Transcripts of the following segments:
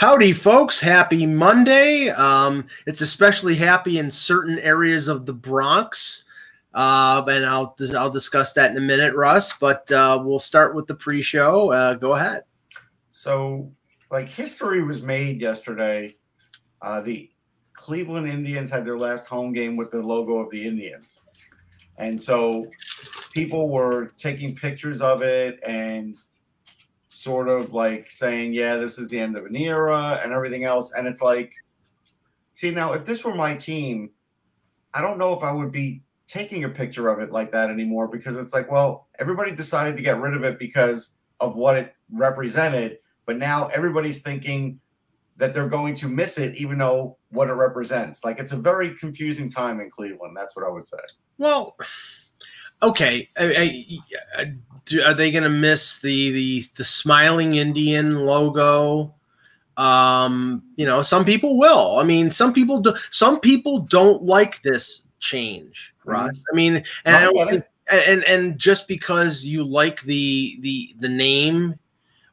Howdy, folks. Happy Monday. Um, it's especially happy in certain areas of the Bronx. Uh, and I'll I'll discuss that in a minute, Russ. But uh, we'll start with the pre-show. Uh, go ahead. So, like history was made yesterday. Uh, the Cleveland Indians had their last home game with the logo of the Indians, and so people were taking pictures of it and sort of like saying, yeah, this is the end of an era and everything else. And it's like, see, now if this were my team, I don't know if I would be taking a picture of it like that anymore because it's like, well, everybody decided to get rid of it because of what it represented. But now everybody's thinking that they're going to miss it, even though what it represents. Like it's a very confusing time in Cleveland. That's what I would say. Well, okay. I, I, are they going to miss the the the smiling Indian logo? Um, you know, some people will. I mean, some people do. Some people don't like this change, Russ. Mm-hmm. I mean, and I and and just because you like the the the name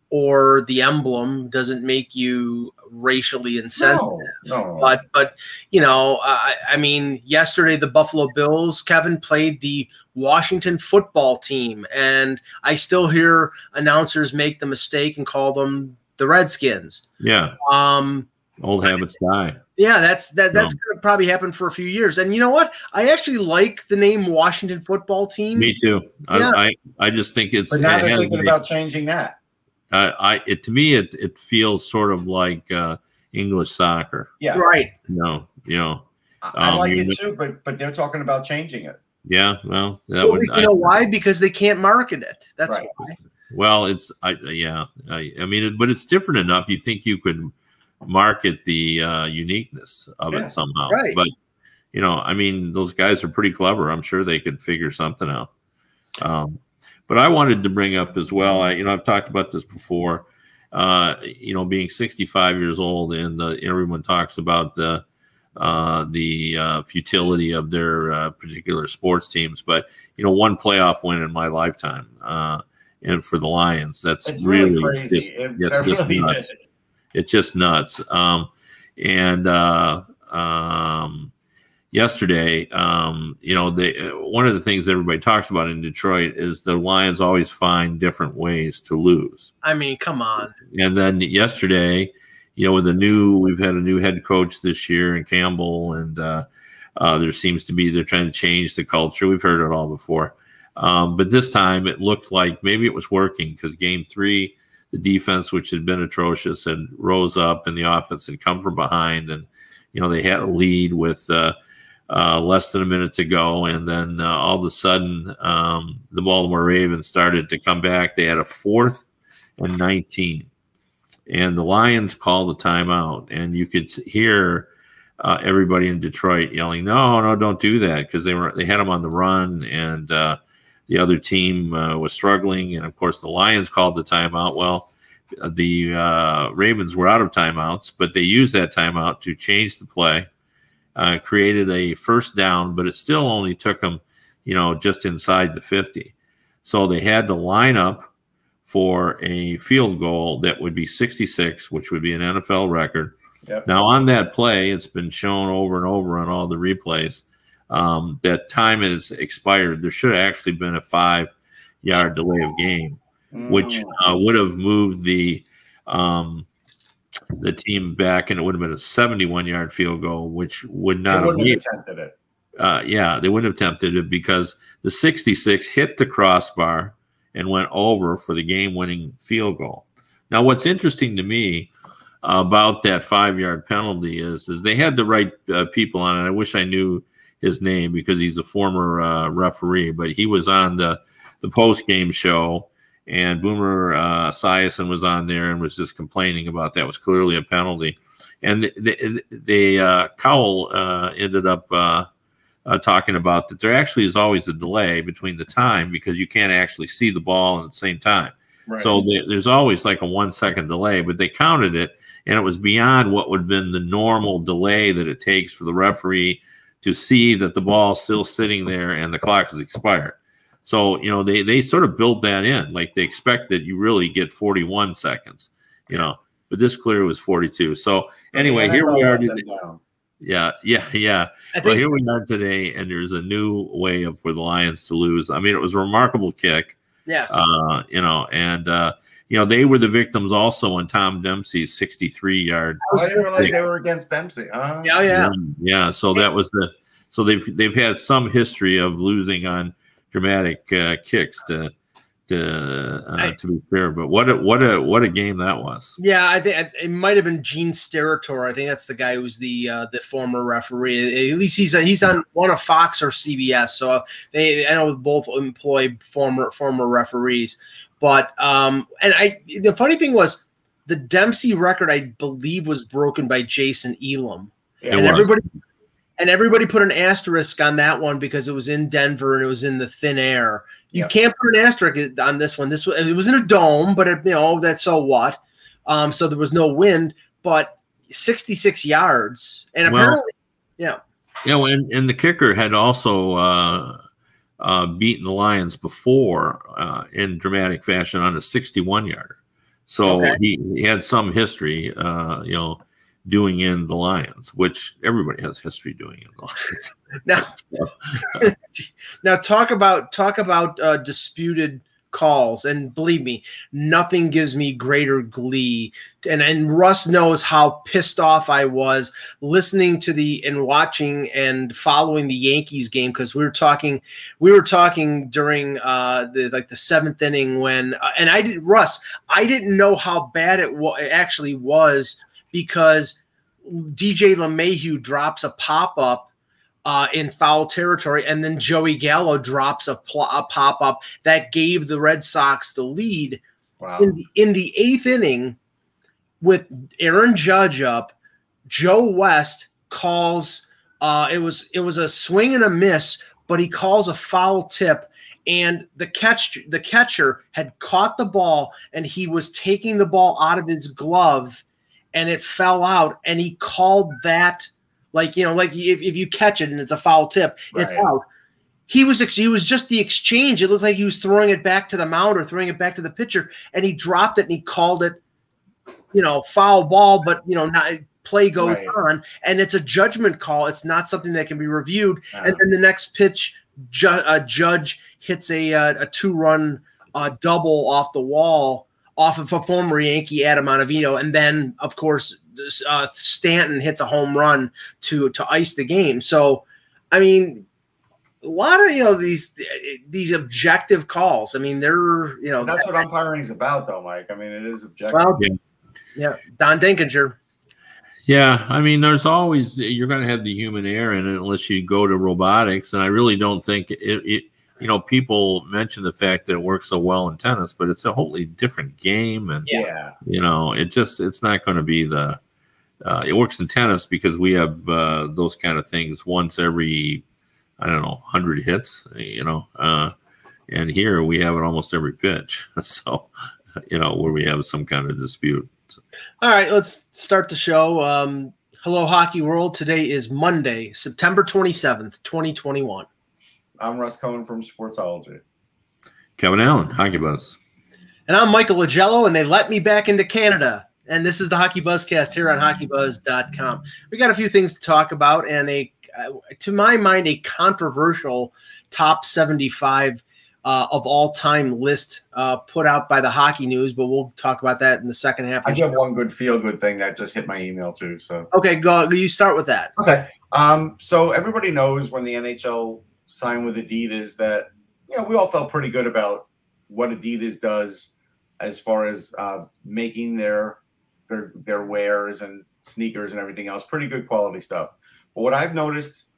or the emblem doesn't make you racially insensitive. No, no. But but you know, I, I mean, yesterday the Buffalo Bills, Kevin played the Washington football team, and I still hear announcers make the mistake and call them the Redskins. Yeah. Um, old habits die. Yeah, that's that. That's no. going to probably happen for a few years. And you know what? I actually like the name Washington Football Team. Me too. Yeah. I, I, I just think it's. But now they're thinking about changing that. Uh, I it to me it it feels sort of like uh, English soccer. Yeah. Right. No, you know. I, um, like it too, but but they're talking about changing it. Yeah, well, that well, would. You I, know why? Because they can't market it. That's right. why. Well, it's I yeah I, I mean, it, but it's different enough. You think you could market the uh, uniqueness of yeah, it somehow, right? But you know, I mean, those guys are pretty clever. I'm sure they could figure something out. Um, but I wanted to bring up as well. I, you know, I've talked about this before. Uh, you know, being 65 years old, and uh, everyone talks about the uh, the uh, futility of their uh, particular sports teams. But you know, one playoff win in my lifetime, uh, and for the Lions, that's it's really, really crazy. Just, it, it's just really nuts. It's just nuts. Um, and uh, um, yesterday, um, you know, they, one of the things everybody talks about in Detroit is the Lions always find different ways to lose. I mean, come on. And then yesterday, you know, with a new, we've had a new head coach this year in Campbell, and uh, uh, there seems to be they're trying to change the culture. We've heard it all before, um, but this time it looked like maybe it was working because game three, the defense, which had been atrocious, had rose up, and the offense had come from behind, and you know they had a lead with. Uh, uh, less than a minute to go, and then uh, all of a sudden, um, the Baltimore Ravens started to come back. They had a fourth and 19 and the Lions called the timeout, and you could hear uh, everybody in Detroit yelling, "No, no, don't do that," because they were they had them on the run, and uh, the other team uh, was struggling, and of course the Lions called the timeout. Well, the Ravens were out of timeouts, but they used that timeout to change the play, uh, created a first down, but it still only took them, you know, just inside the fifty. So they had to line up for a field goal that would be 66, which would be an NFL record. Yep. Now, on that play, it's been shown over and over on all the replays um, that time has expired. There should have actually been a five yard delay of game, mm. which uh, would have moved the um, the team back, and it would have been a 71 yard field goal, which would not have, have attempted it. Uh, yeah, they wouldn't have attempted it because the 66 hit the crossbar and went over for the game winning field goal. Now, what's interesting to me about that five yard penalty is, is they had the right uh, people on it. I wish I knew his name because he's a former uh, referee, but he was on the, the post game show and Boomer uh, Esiason was on there and was just complaining about that. It was clearly a penalty. And the, the, the uh, Cowell uh, ended up uh, uh, talking about that there actually is always a delay between the time because you can't actually see the ball at the same time. Right. So there's always like a one second delay, but they counted it and it was beyond what would have been the normal delay that it takes for the referee to see that the ball's still sitting there and the clock has expired. So, you know, they, they sort of build that in. Like they expect that you really get 41 seconds, you know. but this clear was 42. So anyway, The here we are. Today. Yeah, yeah, yeah. I Well, here we are today, and there's a new way of for the Lions to lose. I mean, it was a remarkable kick, yes. uh, you know, and uh, you know they were the victims also on Tom Dempsey's 63 yard. Oh, I didn't realize they were against Dempsey. Uh, yeah, yeah. yeah. So that was the so they've they've had some history of losing on dramatic uh, kicks to to uh, I- to be fair. But what a what a what a game that was. Yeah, I think it might have been Gene Steratore. I think that's the guy who's the uh, the former referee. At least he's he's on one of Fox or CBS. So they I know both employ former former referees. But um, and I the funny thing was the Dempsey record I believe was broken by Jason Elam. It and was. everybody and everybody put an asterisk on that one because it was in Denver and it was in the thin air. You Yep. can't put an asterisk on this one. This was it was in a dome, but it, you know that's so what. Um, so there was no wind, but 66 yards, and Well- apparently, yeah, Yeah, well, and, and the kicker had also uh, uh, beaten the Lions before uh, in dramatic fashion on a 61 yarder. So Okay. he, he had some history, uh, you know, doing in the Lions, which everybody has history doing in the Lions. Now, now talk about talk about uh, disputed calls, and believe me, nothing gives me greater glee. And and Russ knows how pissed off I was listening to the and watching and following the Yankees game because we were talking we were talking during uh the like the seventh inning when uh, and I did Russ I didn't know how bad it, wa- it actually was because DJ LeMahieu drops a pop up uh, in foul territory, and then Joey Gallo drops a, pl- a pop up that gave the Red Sox the lead Wow. in the, in the eighth inning with Aaron Judge up. Joe West calls. Uh, it was it was a swing and a miss, but he calls a foul tip. And the catch the catcher had caught the ball, and he was taking the ball out of his glove, and it fell out. And he called that like you know like if, if you catch it and it's a foul tip, it's out. He was ex- he was just the exchange. It looked like he was throwing it back to the mound or throwing it back to the pitcher, and he dropped it and he called it, you know, foul ball. But you know, not play goes Right. on, and it's a judgment call. It's not something that can be reviewed. Uh, And then the next pitch, ju- a judge hits a uh, a two run uh, double off the wall off of a former Yankee Adam Ottavino, and then of course uh, Stanton hits a home run to to ice the game. So, I mean, a lot of you know these these objective calls. I mean, they're you know that's what umpiring is about, though, Mike. I mean, it is objective. well, Yeah. yeah, Don Denkinger. Yeah, I mean, there's always you're going to have the human error in it unless you go to robotics, and I really don't think it. it you know, people mention the fact that it works so well in tennis, but it's a wholly different game, and Yeah. you know, it just it's not going to be the. Uh, it works in tennis because we have uh, those kind of things once every, I don't know, hundred hits. You know, uh, and here we have it almost every pitch. So, you know, where we have some kind of dispute. All right, let's start the show. Um, hello, hockey world. Today is Monday, September twenty seventh, twenty twenty one. I'm Russ Cohen from Sportsology. Kevin Allen, Hockey Buzz. And I'm Michael Augello, and they let me back into Canada. And this is the Hockey Buzzcast here on hockeybuzz.com. We got a few things to talk about, and a, uh, to my mind, a controversial top 75 uh, of all time list uh, put out by the Hockey News, but we'll talk about that in the second half. I Of do have one good feel good thing that just hit my email too. So Okay, go. You start with that. okay. Um, so everybody knows when the NHL signed with Adidas that you know we all felt pretty good about what Adidas does as far as uh, making their their their wares and sneakers and everything else. Pretty good quality stuff. But what I've noticed,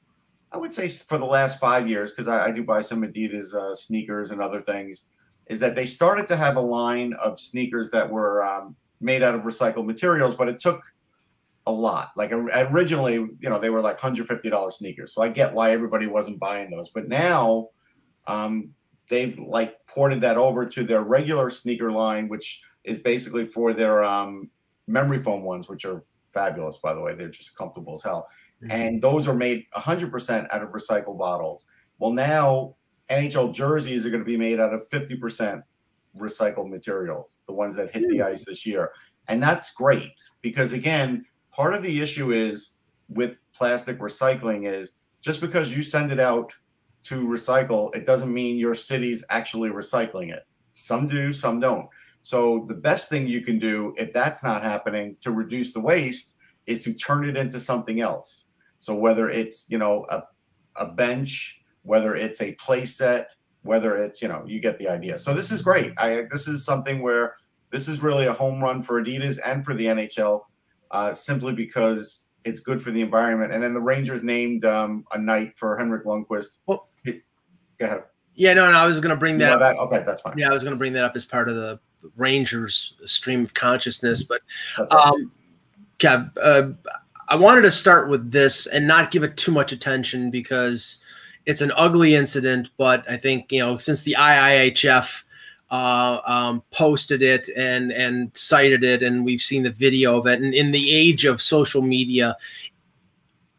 I would say for the last five years, because I, I do buy some Adidas uh, sneakers and other things, is that they started to have a line of sneakers that were um, made out of recycled materials, but it took a lot. Like originally, you know, they were like hundred fifty dollars sneakers. So I get why everybody wasn't buying those. But now, um, they've like ported that over to their regular sneaker line, which is basically for their um, memory foam ones, which are fabulous, by the way. They're just comfortable as hell. And those are made 100% out of recycled bottles. Well, now NHL jerseys are going to be made out of 50% recycled materials, the ones that hit the ice this year. And that's great because, again, part of the issue is with plastic recycling is just because you send it out to recycle, it doesn't mean your city's actually recycling it. Some do, some don't. So the best thing you can do if that's not happening to reduce the waste is to turn it into something else. So whether it's, you know, a, a bench, whether it's a play set, whether it's, you know, you get the idea. So this is great. I this is something where this is really a home run for Adidas and for the NHL, uh, simply because it's good for the environment. And then the Rangers named um, a night for Henrik Lundqvist. Well, go ahead. Yeah, no, no, I was going to bring that, know that. Okay, that's fine. Yeah, I was going to bring that up as part of the Rangers stream of consciousness. But um, Kev, uh, I wanted to start with this and not give it too much attention because it's an ugly incident. But I think you know since the IIHF uh, um, posted it and and cited it, and we've seen the video of it, and in the age of social media,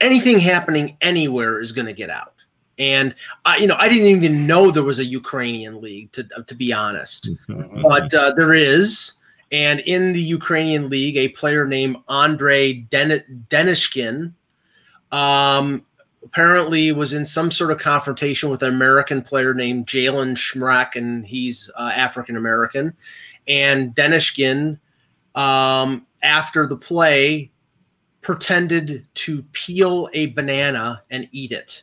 anything happening anywhere is going to get out. And I, you know, I didn't even know there was a Ukrainian league, to to be honest. Mm-hmm. But uh, there is, and in the Ukrainian league, a player named Andrei Den- Denishkin um, apparently was in some sort of confrontation with an American player named Jalen Smereck, and he's uh, African American. And Denishkin, um, after the play, pretended to peel a banana and eat it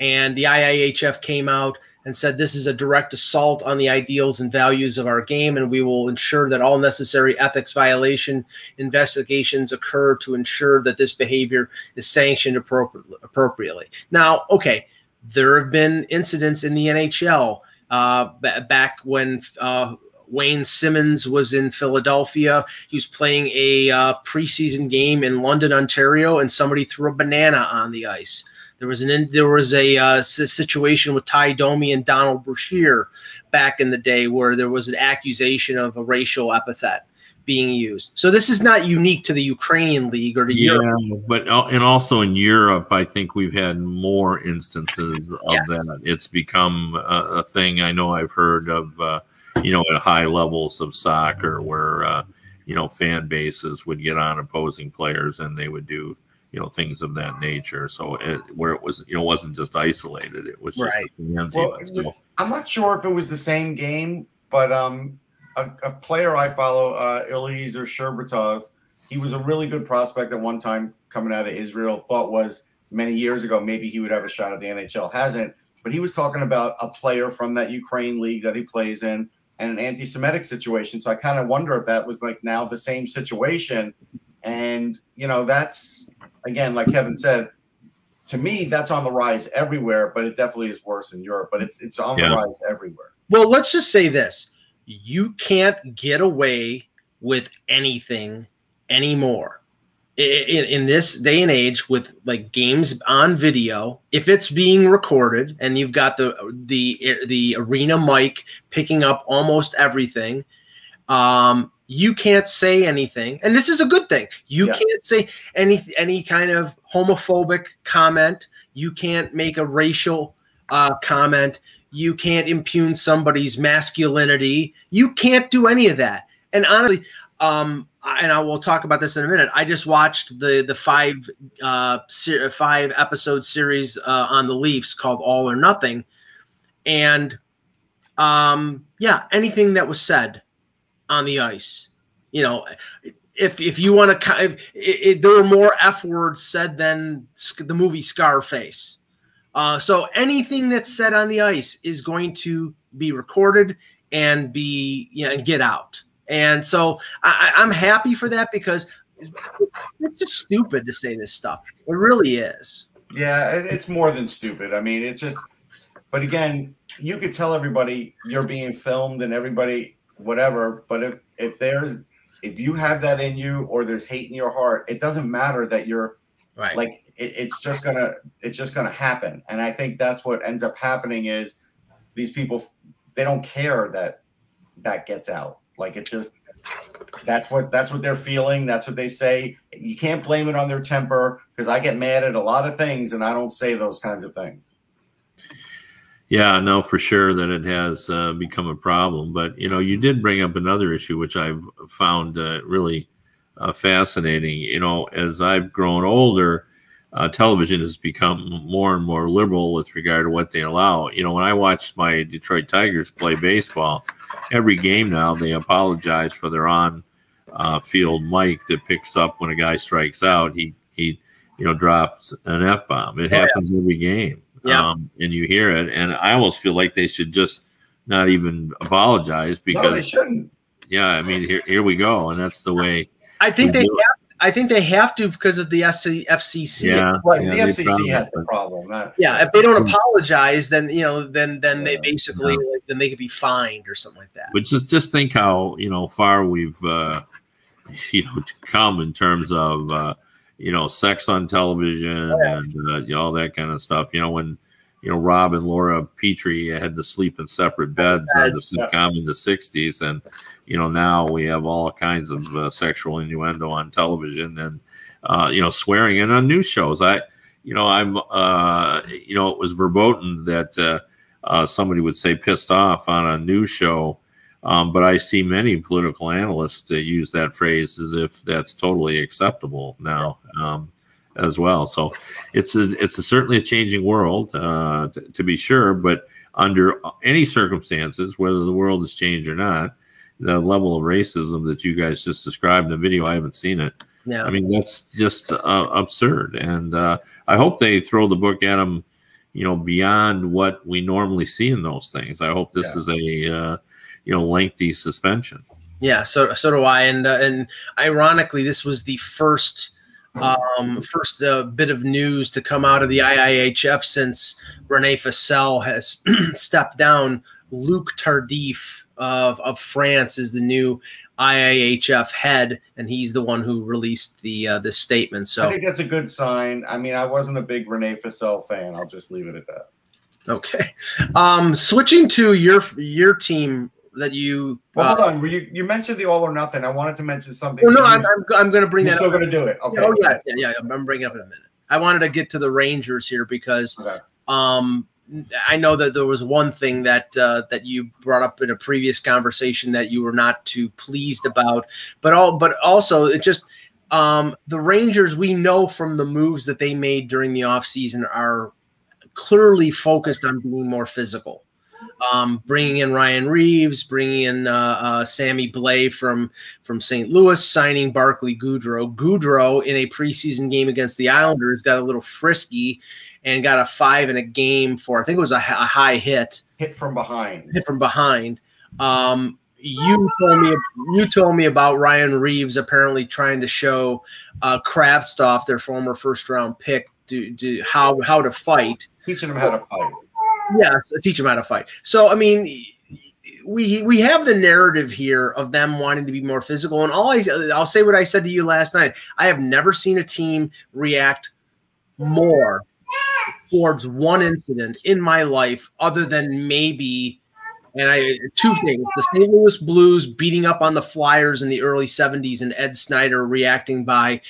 and the IIHF came out and said this is a direct assault on the ideals and values of our game, and we will ensure that all necessary ethics violation investigations occur to ensure that this behavior is sanctioned appropriately. Now, okay, there have been incidents in the NHL uh, back when. Uh, Wayne Simmonds was in Philadelphia. He was playing a uh, preseason game in London, Ontario, and somebody threw a banana on the ice. There was an there was a uh, situation with Ty Domi and Donald Brashear back in the day where there was an accusation of a racial epithet being used. So this is not unique to the Ukrainian league or to yeah, Europe. but and also in Europe, I think we've had more instances of yes. that. It's become a, a, thing. I know I've heard of, uh, you know, at high levels of soccer where uh, you know fan bases would get on opposing players and they would do you know things of that nature. So it, where it was, you know, wasn't just isolated; it was just right. well, I'm not sure if it was the same game, but um, a, a player I follow, uh, Eliezer Sherbatov, he was a really good prospect at one time coming out of Israel. Thought was many years ago maybe he would have a shot at the NHL. Hasn't, but he was talking about a player from that Ukraine league that he plays in and an anti-Semitic situation. So I kind of wonder if that was like now the same situation. And you know, that's again, like Kevin said, to me, that's on the rise everywhere, but it definitely is worse in Europe. But it's it's on yeah. the rise everywhere. Well, let's just say this: you can't get away with anything anymore in, in, this day and age with like games on video if it's being recorded and you've got the the the arena mic picking up almost everything um you can't say anything and this is a good thing. You yeah. can't say any any kind of homophobic comment. You can't make a racial uh, comment. You can't impugn somebody's masculinity. You can't do any of that. And honestly um and I will talk about this in a minute. I just watched the the five uh five episode series uh, on the Leafs called All or Nothing, and um yeah, anything that was said on the ice. You know, if if you want to, if, it, there were more f words said than the movie Scarface. Uh, so anything that's said on the ice is going to be recorded and be you know get out. And so I, I'm happy for that because it's just stupid to say this stuff. It really is. Yeah, it's more than stupid. I mean, it's just. But again, you could tell everybody you're being filmed, and everybody whatever. But if if there's if you have that in you or there's hate in your heart, it doesn't matter that you're right. Like it, it's just gonna it's just gonna happen. And I think that's what ends up happening is these people they don't care that that gets out. Like it's just that's what that's what they're feeling. That's what they say. You can't blame it on their temper because I get mad at a lot of things and I don't say those kinds of things. Yeah, no, for sure that it has uh, become a problem. But you know, you did bring up another issue which I've found uh, really uh, fascinating. You know, as I've grown older, uh, television has become more and more liberal with regard to what they allow. You know, when I watched my Detroit Tigers play baseball, every game now they apologize for their on uh, field mic that picks up when a guy strikes out. He he, you know, drops an f bomb. It oh, happens yeah. every game yeah. Um, and you hear it. And I almost feel like they should just not even apologize because no, they shouldn't. Yeah, I mean, here here we go, and that's the way. I think they have. I think they have to because of the FCC. Yeah, well, yeah the FCC has the problem. Not, yeah, if they don't apologize, then you know, then then they basically yeah. like, then they could be fined or something like that. But just just think how you know far we've uh, you know come in terms of uh, you know, sex on television oh, yeah. and uh, you know, all that kind of stuff. You know, when you know Rob and Laura Petrie had to sleep in separate beds on the sitcom in the '60s, and you know now we have all kinds of uh, sexual innuendo on television and uh, you know swearing in on news shows. I, you know, I'm, uh, you know, it was verboten that uh, uh, somebody would say pissed off on a news show um, but I see many political analysts uh, use that phrase as if that's totally acceptable now um, as well. So it's a, it's a, certainly a changing world uh, to, to, be sure. But under any circumstances, whether the world has changed or not, the level of racism that you guys just described in the video, I haven't seen it. Yeah. I mean, that's just uh, absurd. And uh, I hope they throw the book at them, you know, beyond what we normally see in those things. I hope this yeah. is a uh, you know lengthy suspension. Yeah, so so do I, and uh, and ironically, this was the first um, first uh, bit of news to come out of the IIHF since Rene Fasel has stepped down. Luc Tardif of, of France is the new IIHF head, and he's the one who released the uh, this statement. So I think that's a good sign. I mean, I wasn't a big Rene Fasel fan. I'll just leave it at that. Okay, um, switching to your your team that you. Well, uh, hold on. You, you mentioned the all or nothing. I wanted to mention something. Well, no, I'm, I'm, I'm going to bring You're that. Still going to do it. Okay. Oh yeah, yeah, yeah. I'm bringing it up in a minute. I wanted to get to the Rangers here because, okay. um, I know that there was one thing that uh, that you brought up in a previous conversation that you were not too pleased about, but all but also it just um, the Rangers we know from the moves that they made during the offseason are clearly focused on being more physical um, bringing in Ryan Reaves, bringing in uh, uh, Sammy Blais from from St. Louis, signing Barclay Goodrow. Goodrow in a preseason game against the Islanders got a little frisky and got a five in a game for I think it was a, a high hit. Hit from behind. Hit from behind. Um, you told me you told me about Ryan Reaves apparently trying to show uh, Kravtsov, their former first round pick, to, to how how to fight. Teaching him how to fight. Yes, teach them how to fight. So I mean, we we have the narrative here of them wanting to be more physical, and all I I'll say what I said to you last night. I have never seen a team react more towards one incident in my life, other than maybe. And I two things: the St. Louis Blues beating up on the Flyers in the early '70s, and Ed Snider reacting by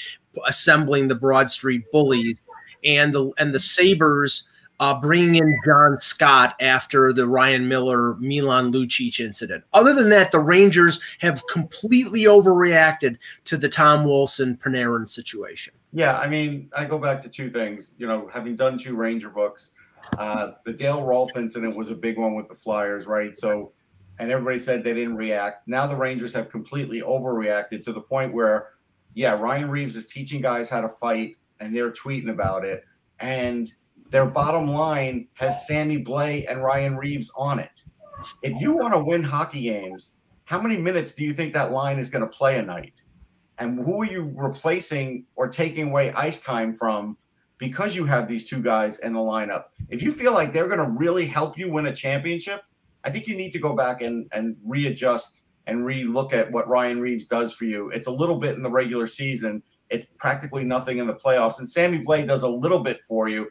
assembling the Broad Street Bullies, and the and the Sabres uh, bringing in John Scott after the Ryan Miller Milan Lucic incident. Other than that, the Rangers have completely overreacted to the Tom Wilson Panarin situation. Yeah, I mean, I go back to two things. You know, having done two Ranger books, uh, the Dale Rolfe incident was a big one with the Flyers, right? So, and everybody said they didn't react. Now the Rangers have completely overreacted to the point where, yeah, Ryan Reaves is teaching guys how to fight, and they're tweeting about it, and their bottom line has Sammy Blais and Ryan Reaves on it. If you want to win hockey games, how many minutes do you think that line is going to play a night? And who are you replacing or taking away ice time from because you have these two guys in the lineup? If you feel like they're going to really help you win a championship, I think you need to go back and, and readjust and re-look at what Ryan Reaves does for you. It's a little bit in the regular season. It's practically nothing in the playoffs. And Sammy Blais does a little bit for you,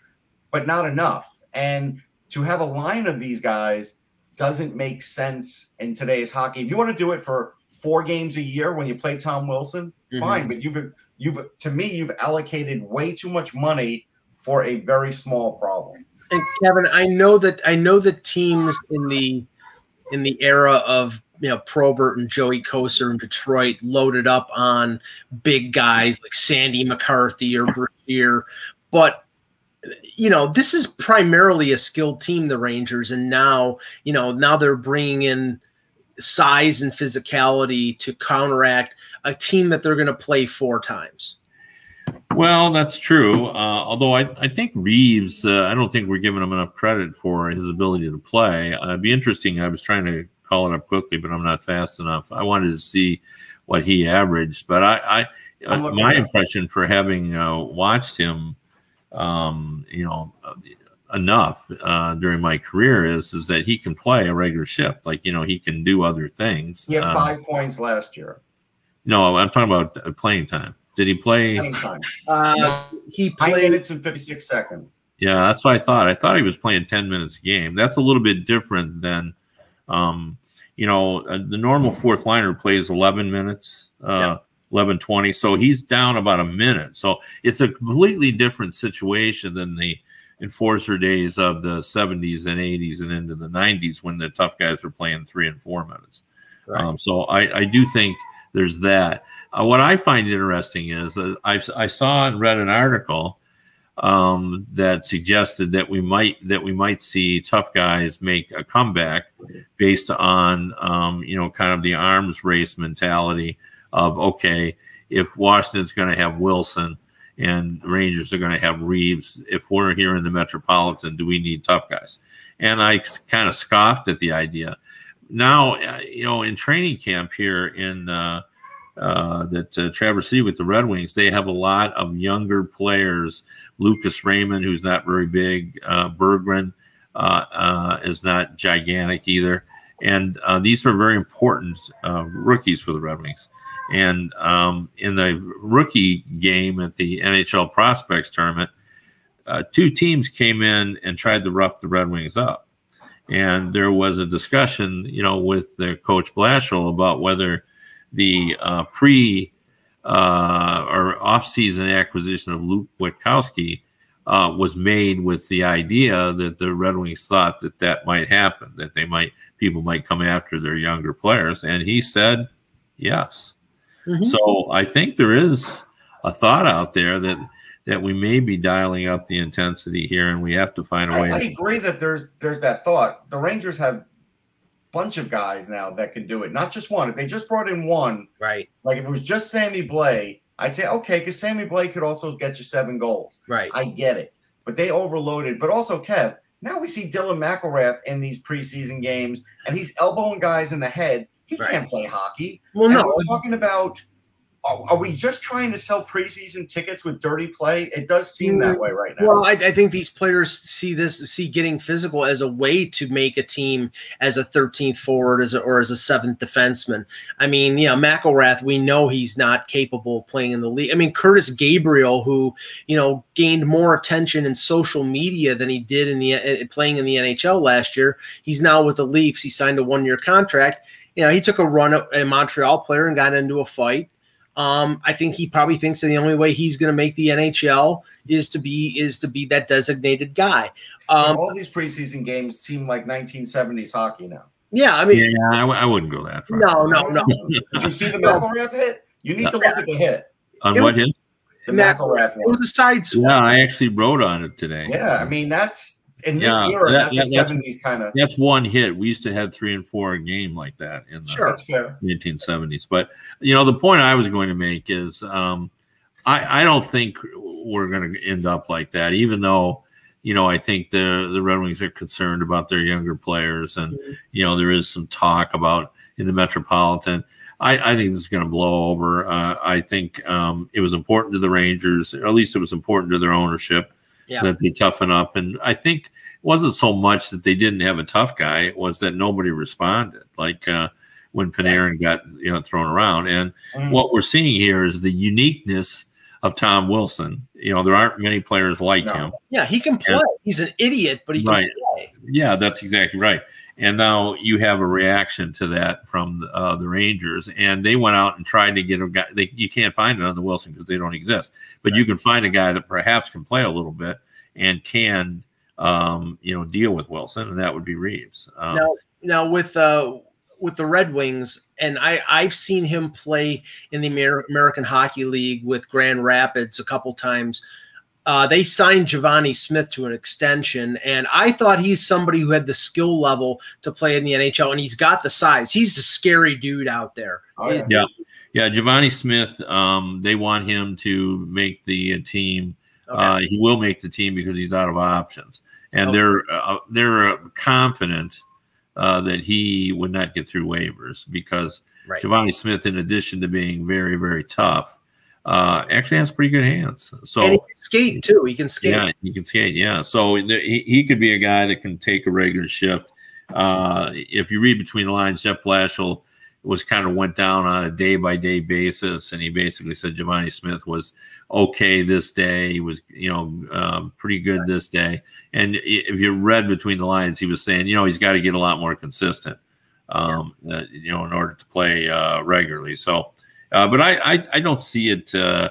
but not enough. And to have a line of these guys doesn't make sense in today's hockey. If you want to do it for four games a year when you play Tom Wilson, mm-hmm. fine. But you've you've to me you've allocated way too much money for a very small problem. And Kevin, I know that I know that teams in the in the era of you know Probert and Joey Kocur in Detroit loaded up on big guys like Sandy McCarthy or Brashear, but you know this is primarily a skilled team, the Rangers, and now you know now they're bringing in size and physicality to counteract a team that they're going to play four times. Well, that's true. Uh, although I, I think Reaves uh, I don't think we're giving him enough credit for his ability to play. Uh, it'd be interesting. I was trying to call it up quickly, but I'm not fast enough. I wanted to see what he averaged, but I, I my impression for having uh, watched him, um, you know, enough uh, during my career is is that he can play a regular shift. Like you know, he can do other things. He had um, five points last year. No, I'm talking about uh, playing time. Did he play? Uh, he played Nine minutes and 56 seconds. Yeah, that's what I thought. I thought he was playing 10 minutes a game. That's a little bit different than, um, you know, uh, the normal fourth liner plays 11 minutes, uh, yeah. 11, 20. So he's down about a minute. So it's a completely different situation than the enforcer days of the 70s and 80s and into the 90s when the tough guys were playing three and four minutes. Right. Um, so I, I do think there's that. Uh, what I find interesting is uh, I, I saw and read an article um, that suggested that we might that we might see tough guys make a comeback based on um, you know kind of the arms race mentality of okay if Washington's going to have Wilson and Rangers are going to have Reaves, if we're here in the Metropolitan do we need tough guys and I kind of scoffed at the idea now uh, you know in training camp here in uh, uh, that uh, Traverse City with the Red Wings, they have a lot of younger players. Lucas Raymond, who's not very big, uh, Berggren uh, uh, is not gigantic either, and these are very important rookies for the Red Wings. And um, in the rookie game at the NHL Prospects Tournament, two teams came in and tried to rough the Red Wings up. And there was a discussion, you know, with the coach Blashill about whether the uh, pre uh, or off-season acquisition of Luke Witkowski uh, was made with the idea that the Red Wings thought that that might happen, that they might people might come after their younger players, and he said yes. Mm-hmm. So I think there is a thought out there that that we may be dialing up the intensity here, and we have to find a way. I, I agree that there's there's that thought. The Rangers have a bunch of guys now that can do it, not just one. If they just brought in one, right? Like if it was just Sammy Blais, I'd say okay, because Sammy Blais could also get you seven goals. Right. I get it, but they overloaded. But also, Kev, now we see Dylan McIlrath in these preseason games, and he's elbowing guys in the head. He right. can't play hockey. Well, and no, we're talking about are we just trying to sell preseason tickets with dirty play? It does seem that way right now. Well, I, I, think these players see this, see getting physical as a way to make a team as a 13th forward as a, or as a seventh defenseman. I mean, you know, McIlrath, we know he's not capable of playing in the league. I mean, Kurtis Gabriel, who you know gained more attention in social media than he did in the uh, playing in the NHL last year. He's now with the Leafs. He signed a one-year contract. You know, he took a run at a Montreal player and got into a fight um, I think he probably thinks that the only way he's going to make the NHL is to be is to be that designated guy. Um, all these preseason games seem like 1970s hockey now. Yeah, I mean, yeah, I w- I wouldn't go that far. No, no, no. Did you see the McIlrath hit? You need to look at the hit. On what hit? The McIlrath. It was a side swap. Yeah, I actually wrote on it today. Yeah, I mean that's in this yeah, era, that, that's that, a 70s kind of. That's one hit. We used to have three and four a game like that in the sure, 1970s. But, you know, the point I was going to make is um, I, I don't think we're going to end up like that, even though, you know, I think the, the Red Wings are concerned about their younger players. And, mm-hmm. you know, there is some talk about in the Metropolitan. I, I, think this is going to blow over. Uh, I think um, it was important to the Rangers, at least it was important to their ownership yeah. that they toughen up. And I think it wasn't so much that they didn't have a tough guy; it was that nobody responded. Like uh, when Panarin got you know thrown around. And mm. what we're seeing here is the uniqueness of Tom Wilson. You know, there aren't many players like no. him. Yeah, he can play. And, He's an idiot, but he can right. play. Yeah, that's exactly right. And now you have a reaction to that from uh, the Rangers, and they went out and tried to get a guy. They, you can't find another Wilson because they don't exist, but right. you can find a guy that perhaps can play a little bit and can um, you know, deal with Wilson, and that would be Reaves. Um, now, now with uh, with the Red Wings, and I I've seen him play in the Amer- American Hockey League with Grand Rapids a couple times. Uh, they signed Givani Smith to an extension, and I thought he's somebody who had the skill level to play in the NHL, and he's got the size. He's a scary dude out there. Oh, He's- yeah, yeah, Givani Smith. Um, they want him to make the uh, team. Okay. Uh, he will make the team because he's out of options, and Okay. they're uh, they're uh, confident uh, that he would not get through waivers because right. Givani Smith, in addition to being very very tough, uh, actually has pretty good hands. So and he can skate too. He can skate. yeah, he can skate. Yeah, so he, he could be a guy that can take a regular shift. Uh, if you read between the lines, Jeff Blashill was kind of went down on a day by day basis, and he basically said Givani Smith was okay this day. He was you know um, pretty good this day. And if you read between the lines, he was saying you know he's got to get a lot more consistent. Um, uh, you know, in order to play uh, regularly. So, uh, but I, I I don't see it. Uh,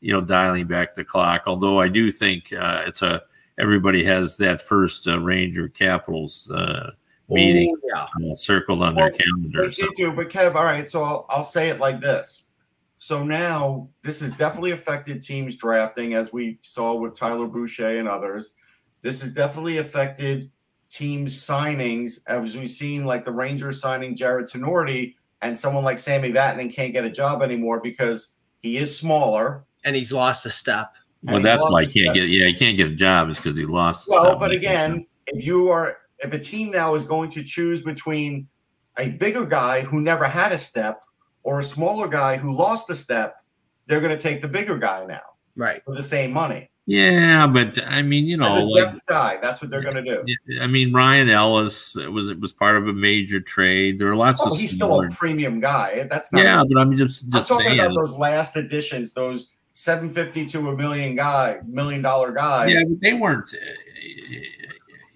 you know, dialing back the clock. Although I do think uh, it's a everybody has that first uh, Ranger Capitals uh, meeting Oh, yeah. uh, circled on Well, their calendar. They do, but Kev, all right. So I'll, I'll say it like this. So now this has definitely affected teams drafting, as we saw with Tyler Boucher and others. This has definitely affected teams signings, as we've seen, like the Rangers signing Jarred Tinordi, and someone like Sami Vatanen can't get a job anymore because he is smaller. And he's lost a step. well, that's why he can't his- get. Yeah, he can't get a job is because he lost. Well, something. but again, if you are if a team now is going to choose between a bigger guy who never had a step or a smaller guy who lost a step, they're going to take the bigger guy now Right. for the same money. Yeah, but I mean, you know, like, depth guy, that's what they're going to do. I mean, Ryan Ellis it was it was part of a major trade. There are lots Oh, of he's still a premium guy. That's not. yeah, but I'm just I'm talking saying. about those last additions, those seven fifty to a million guy, million dollar guys. Yeah, but they weren't. uh,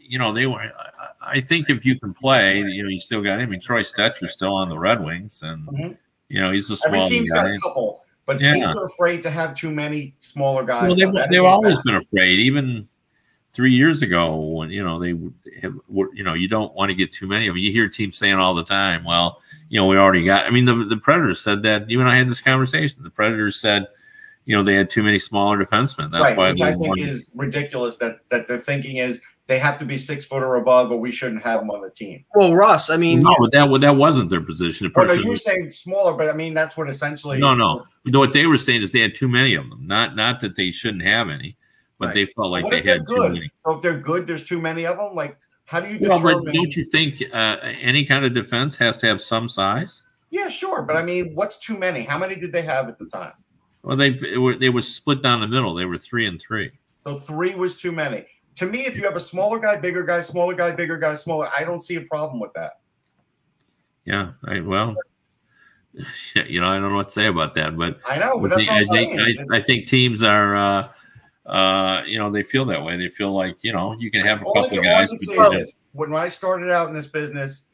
You know, they were. I- think if you can play, you know, you still got. I mean, Troy Stecher's still on the Red Wings, and Mhm. you know, he's a Every small team's got guy. a couple, but Yeah. teams are afraid to have too many smaller guys. Well, they've, they've always been afraid, even three years ago when you know they would have, were, you know you don't want to get too many of them. You hear teams saying all the time, "Well, you know, we already got." I mean, the the Predators said that. You and I had this conversation. The Predators said, you know, they had too many smaller defensemen. That's right, why which I think won. is ridiculous. That that the thinking is they have to be six foot or above, or we shouldn't have them on the team. Well, Russ, I mean, no, but that that wasn't their position. The Or no, you're saying smaller, but I mean that's what essentially. no, no. You know, what they were saying is they had too many of them. Not not that they shouldn't have any, but Right. they felt like what they if they're had too many. So if they're good, there's too many of them. Like, how do you Well, determine? but don't you think uh, any kind of defense has to have some size? yeah, sure, but I mean, what's too many? How many did they have at the time? Well, they were they were split down the middle. They were three and three. So three was too many. To me, if you have a smaller guy, bigger guy, smaller guy, bigger guy, smaller, I don't see a problem with that. Yeah, I, well, you know, I don't know what to say about that, but I know, but that's what I I'm think. I, I think teams are, uh, uh, you know, they feel that way. They feel like you know you can have a All couple can, all I guys. can but say you is this: when I started out in this business,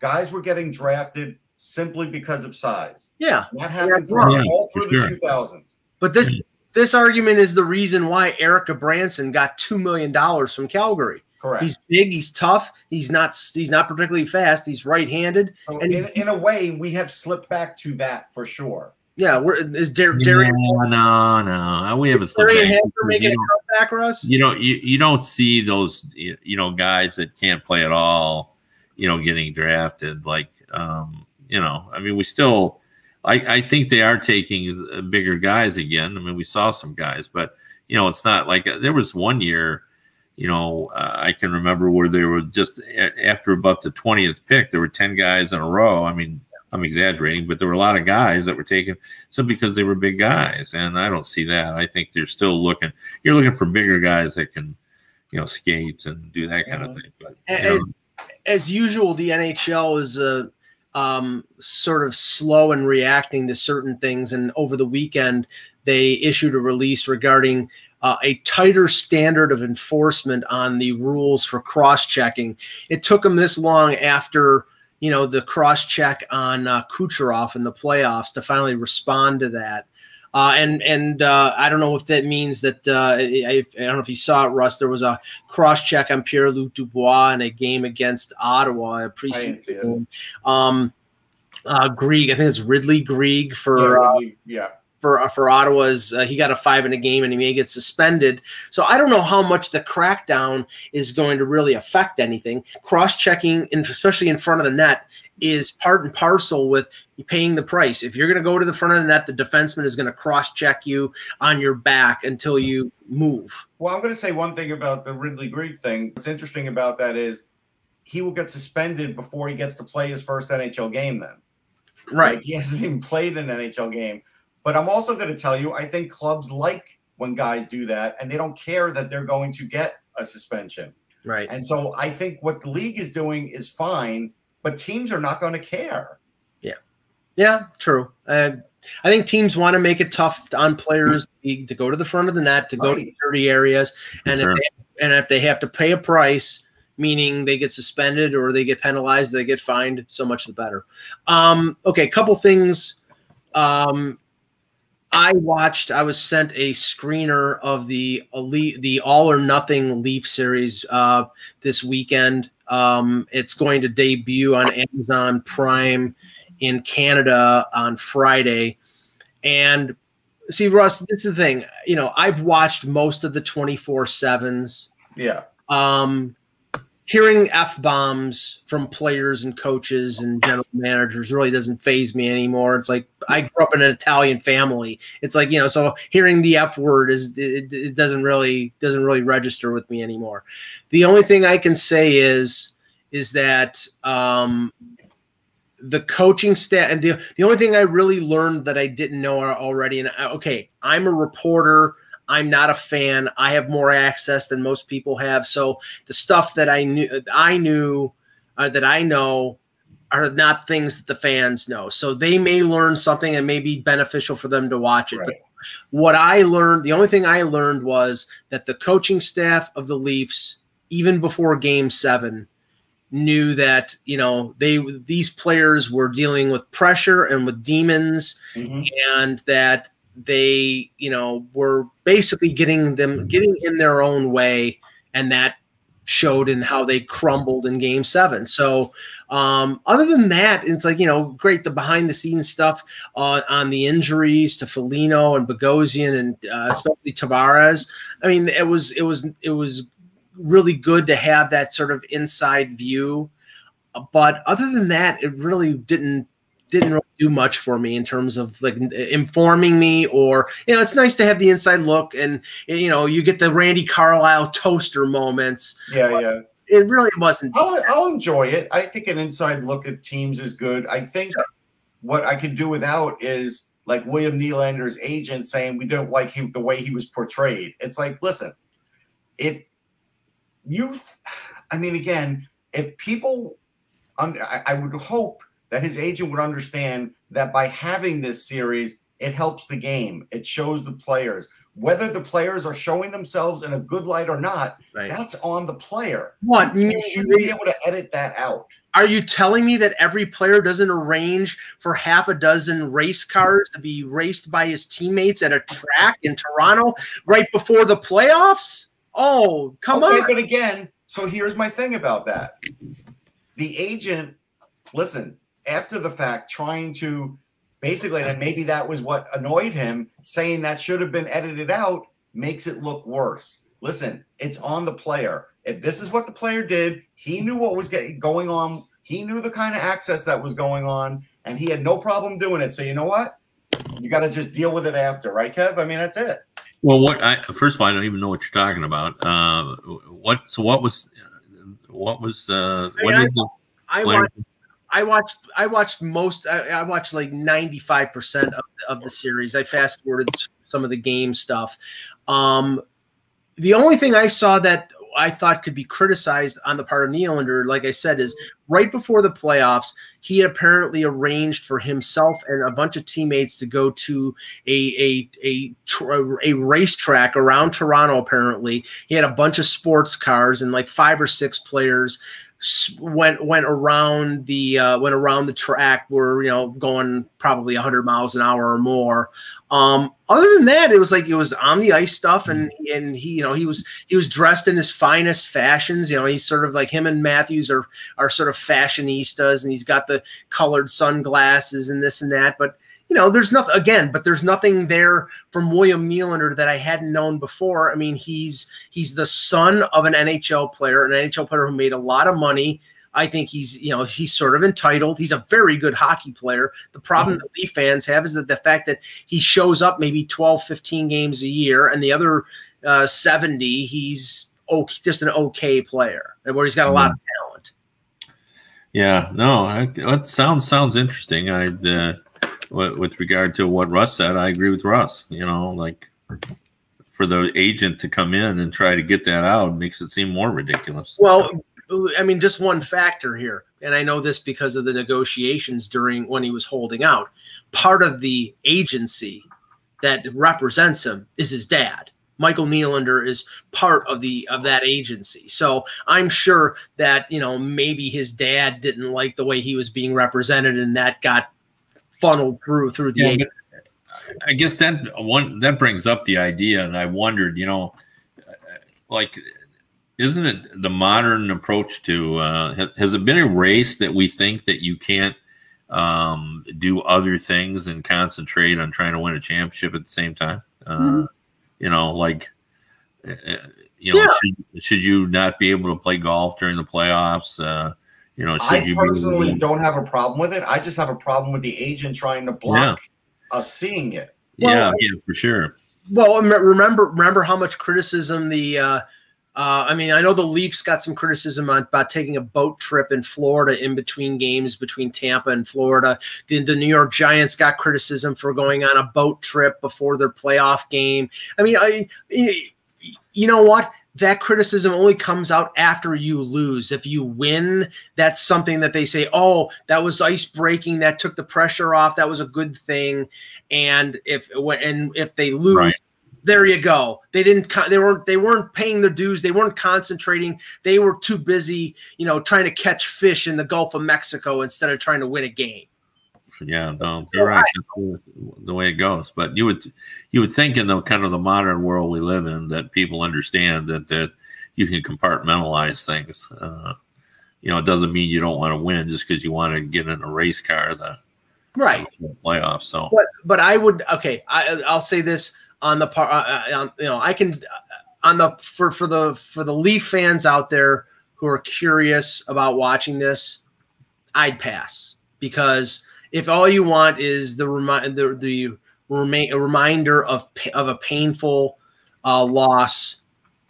guys were getting drafted simply because of size. yeah. That happened Yeah, for yeah, all for through sure. the 2000s. But this this argument is the reason why Erik Gudbranson got two million dollars from Calgary. Correct. He's big, he's tough, he's not he's not particularly fast, he's right-handed. So and- in, in a way, we have slipped back to that for sure. Yeah, we're, is Dar- Yeah, Darian no, no, we haven't. slipped Darian back. Hampton making You a know, comeback, Russ? you know you, you don't see those you you know guys that can't play at all you know getting drafted like um you know i mean we still i i think they are taking uh, bigger guys again. I mean we saw some guys but you know it's not like there was one year you know uh, i can remember where they were just a- after about the 20th pick there were 10 guys in a row. I mean i'm exaggerating but there were a lot of guys that were taken so because they were big guys and i don't see that. I think they're still looking you're looking for bigger guys that can, you know, skate and do that kind of thing. But know, As usual, the NHL is uh, um, sort of slow in reacting to certain things. And over the weekend, they issued a release regarding uh, a tighter standard of enforcement on the rules for cross-checking. It took them this long after you know the cross-check on uh, Kucherov in the playoffs to finally respond to that. Uh, and and uh, I don't know if that means that uh, I, I, don't know if you saw it, Russ. There was a cross check on Pierre Luc Dubois in a game against Ottawa, a preseason game. Um, uh, Greig, I think it's Ridley Greig for yeah, uh, yeah for uh, for Ottawa's. Uh, he got a five in a game, and he may get suspended. So I don't know how much the crackdown is going to really affect anything. Cross checking, especially in front of the net, is part and parcel with paying the price. If you're going to go to the front of the net, the defenseman is going to cross check you on your back until you move. Well, I'm going to say one thing about the Ridley Greig thing. What's interesting about that is he will get suspended before he gets to play his first NHL game. Then, right? Like he hasn't even played an NHL game. But I'm also going to tell you, I think clubs like when guys do that, and they don't care that they're going to get a suspension. Right. And so I think what the league is doing is fine, but teams are not going to care. Yeah. Yeah, true. Uh, I think teams want to make it tough on players to go to the front of the net, to go right. to dirty areas, and sure. if they, and if they have to pay a price, meaning they get suspended or they get penalized, they get fined, so much the better. Um, okay, a couple things. Um, I watched. I was sent a screener of the elite, the All or Nothing Leaf series uh, this weekend. Um, it's going to debut on Amazon Prime in Canada on Friday. And see, Russ, this is the thing. You know, I've watched most of the twenty four sevens. Yeah. Um, hearing f bombs from players and coaches and general managers really doesn't phase me anymore. It's like I grew up in an Italian family. It's like you know, so hearing the f word is it, it doesn't really doesn't really register with me anymore. The only thing I can say is is that um, the coaching staff and the the only thing I really learned that I didn't know already. And I, okay, I'm a reporter. I'm not a fan. I have more access than most people have. So the stuff that I knew, I knew uh, that I know are not things that the fans know. So they may learn something and may be beneficial for them to watch it. Right. But what I learned, the only thing I learned was that the coaching staff of the Leafs, even before game seven, knew that you know they these players were dealing with pressure and with demons mm-hmm. and that they you know were basically getting them getting in their own way and that showed in how they crumbled in game seven. So um, other than that it's like you know great the behind the scenes stuff uh, on the injuries to Foligno and Bogosian and uh, especially Tavares. I mean it was it was it was really good to have that sort of inside view. But other than that it really didn't didn't really do much for me in terms of like informing me or you know it's nice to have the inside look and you know you get the Randy Carlyle toaster moments. Yeah, yeah. It really wasn't. I'll, I'll enjoy it. I think an inside look at teams is good. I think sure. what I could do without is like William Nylander's agent saying we don't like him the way he was portrayed. It's like, listen, it you. I mean, again, if people, um, I, I would hope that his agent would understand that by having this series, it helps the game. It shows the players. Whether the players are showing themselves in a good light or not, right. that's on the player. What you, you shouldn't be able to edit that out. Are you telling me that every player doesn't arrange for half a dozen race cars to be raced by his teammates at a track in Toronto right before the playoffs? Oh, come okay, on. But again, so here's my thing about that. The agent, listen, after the fact trying to basically and maybe that was what annoyed him saying that should have been edited out makes it look worse. Listen it's on the player. If this is what the player did he knew what was getting, going on. He knew the kind of access that was going on and he had no problem doing it. So you know what? You got to just deal with it after right kev? I mean that's it. Well what i first of all i don't even know what you're talking about. Uh, what so what was what was uh what I, did the I, watched, I watched I watched most I, I watched like 95% of, of the series. I fast forwarded some of the game stuff. Um, the only thing I saw that I thought could be criticized on the part of Nylander, like I said, is right before the playoffs, he apparently arranged for himself and a bunch of teammates to go to a a a, a racetrack around Toronto. Apparently, he had a bunch of sports cars and like five or six players went went around the uh, went around the track were you know going probably 100 miles an hour or more. Um, other than that it was like it was on the ice stuff and and he you know he was he was dressed in his finest fashions. You know he's sort of like him and matthews are are sort of fashionistas and he's got the colored sunglasses and this and that but you know, there's nothing again, but there's nothing there from William Nylander that I hadn't known before. I mean, he's he's the son of an NHL player, an NHL player who made a lot of money. I think he's, you know, he's sort of entitled. He's a very good hockey player. The problem mm-hmm. that Leaf fans have is that the fact that he shows up maybe 12, 15 games a year, and the other uh, 70, he's okay, just an okay player, where he's got a mm-hmm. lot of talent. Yeah, no, that sounds sounds interesting. I uh, with regard to what Russ said, I agree with Russ. You know, like for the agent to come in and try to get that out makes it seem more ridiculous. Well, so. I mean, just one factor here, and I know this because of the negotiations during when he was holding out. Part of the agency that represents him is his dad. Michael Nylander is part of the of that agency. So I'm sure that, you know, maybe his dad didn't like the way he was being represented and that got funneled through through the yeah, I guess that one that brings up the idea, and I wondered, you know, like, isn't it the modern approach to? Uh, has it been erased that we think that you can't um, do other things and concentrate on trying to win a championship at the same time? Uh, mm-hmm. You know, like, uh, uh, you know, yeah. should, should, you not be able to play golf during the playoffs? Uh, you know, I personally don't have a problem with it. I just have a problem with the agent trying to block yeah. us seeing it. Well, yeah, yeah, for sure. Well, remember, remember how much criticism the. Uh, uh, I mean, I know the Leafs got some criticism on, about taking a boat trip in Florida in between games between Tampa and Florida. The, the New York Giants got criticism for going on a boat trip before their playoff game. I mean, I, you know what? That criticism only comes out after you lose. If you win, that's something that they say, "Oh, that was ice breaking. That took the pressure off. That was a good thing." And if and if they lose, right. there you go. They didn't. They weren't. They weren't paying their dues. They weren't concentrating. They were too busy, you know, trying to catch fish in the Gulf of Mexico instead of trying to win a game. Yeah, no, you're right. The way it goes. But you would you would think in the kind of the modern world we live in that people understand that that you can compartmentalize things. Uh, you know, it doesn't mean you don't want to win just because you want to get in a race car the right playoffs. So, but but I would okay. I I'll say this on the part. Uh, uh you know, I can uh, on the for for the for the Leaf fans out there who are curious about watching this, I'd pass because if all you want is the remind the the remain a reminder of of a painful uh, loss.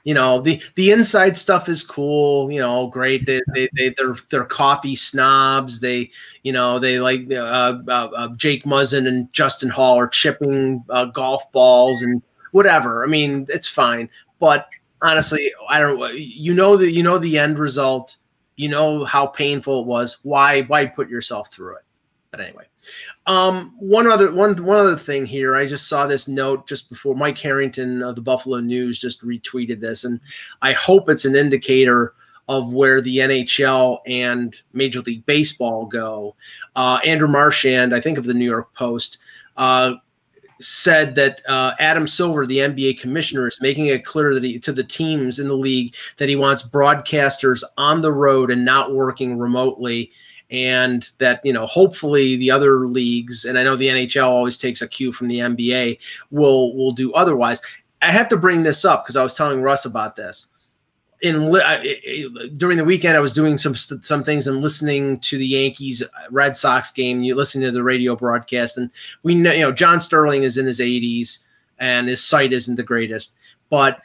You know the the inside stuff is cool. You know, great. They they, they they're they're coffee snobs. They you know they like uh, uh, uh Jake Muzzin and Justin Holl are chipping uh, golf balls and whatever. I mean, it's fine. But honestly, I don't. You know that you know the end result. You know how painful it was. Why why put yourself through it? But anyway, um, one other one one other thing here. I just saw this note just before Mike Harrington of the Buffalo News just retweeted this, and I hope it's an indicator of where the NHL and Major League Baseball go. Uh, Andrew Marchand, I think of the New York Post, uh, said that uh, Adam Silver, the NBA commissioner, is making it clear that he, to the teams in the league that he wants broadcasters on the road and not working remotely and that you know hopefully the other leagues and I know the NHL always takes a cue from the NBA will will do otherwise. I have to bring this up because I was telling Russ about this. In during the weekend, I was doing some some things and listening to the Yankees uh, Red Sox game. You listen to the radio broadcast, and we know you know John Sterling is in his 80s and his sight isn't the greatest, but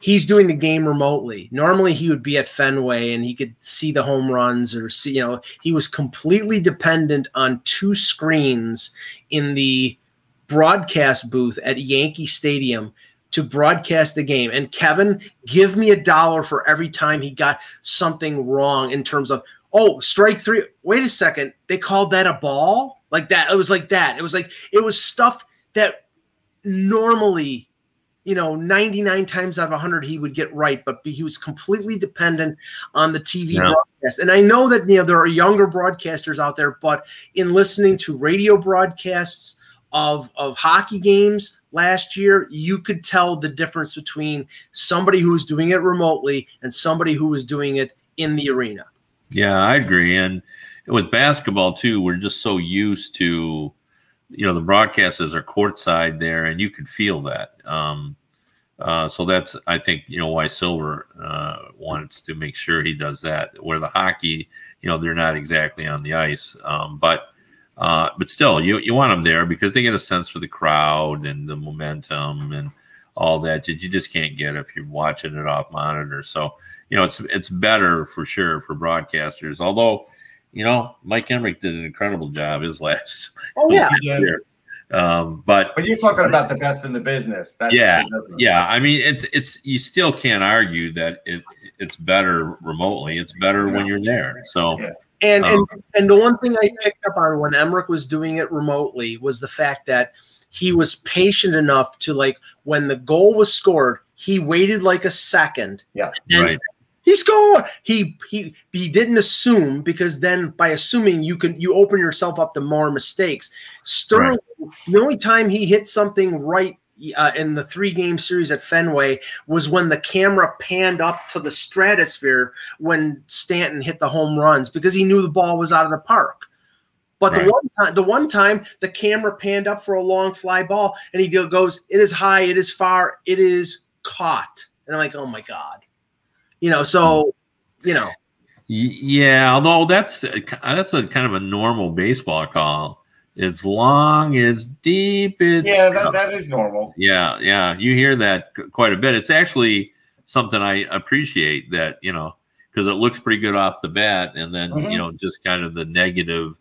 he's doing the game remotely. Normally he would be at Fenway and he could see the home runs or see, you know, he was completely dependent on two screens in the broadcast booth at Yankee Stadium to broadcast the game. And Kevin, give me a dollar for every time he got something wrong in terms of oh, strike three. Wait a second. They called that a ball? Like that. It was like that. It was like, it was stuff that normally, you know, 99 times out of 100 he would get right, but he was completely dependent on the TV Yeah. broadcast. And I know that, you know, there are younger broadcasters out there, but in listening to radio broadcasts of, of hockey games last year, you could tell the difference between somebody who was doing it remotely and somebody who was doing it in the arena. Yeah, I agree. And with basketball too, we're just so used to, you know, the broadcasters are courtside there, and you can feel that. Um, uh, so that's, I think, you know, why Silver uh, wants to make sure he does that. Where the hockey, you know, they're not exactly on the ice, um, but uh, but still, you you want them there because they get a sense for the crowd and the momentum and all that that you just can't get if you're watching it off monitor. So you know, it's it's better for sure for broadcasters. Although, you know, Mike Emrick did an incredible job his last Oh yeah. Year. Um, but But you're talking about the best in the business. That's Yeah, the difference. yeah, I mean, it's it's you still can't argue that it it's better remotely. It's better when you're there. So Yeah. And Um, and and the one thing I picked up on when Emrick was doing it remotely was the fact that he was patient enough to like when the goal was scored, he waited like a second. Yeah. And Right. He scored. He he he didn't assume because then by assuming you can you open yourself up to more mistakes. Sterling, the only time he hit something right uh, in the three game series at Fenway was when the camera panned up to the stratosphere when Stanton hit the home runs because he knew the ball was out of the park. But Right. the one time, the one time the camera panned up for a long fly ball, and he goes, "It is high, it is far, it is caught," and I'm like, "Oh my god," you know. So, you know, Yeah, although that's that's a kind of a normal baseball call. As long as deep, it's Yeah, that, that is normal. yeah, yeah. You hear that quite a bit. It's actually something I appreciate that you know because it looks pretty good off the bat, and then Mhm. you know just kind of the negative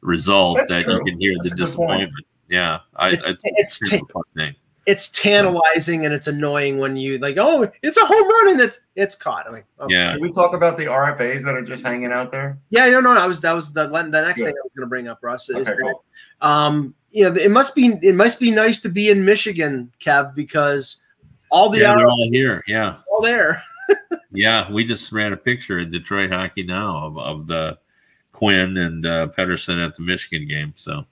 result That's that true. you can hear That's the a good point. disappointment. Yeah, I, It's- it's, it's it's a fun thing. It's tantalizing and it's annoying when you like, oh, it's a home run and it's it's caught. I'm like, oh. Yeah, Should we talk about the RFAs that are just hanging out there? yeah, no, no, I was that was the the next Good. thing I was going to bring up, Russ. Is Okay, that, cool. um, you know, it must be it must be nice to be in Michigan, Kev, because all the yeah, yeah, they're all here. Yeah, all there. yeah. We just ran a picture in Detroit Hockey Now of, of the Quinn and uh, Pettersson at the Michigan game. So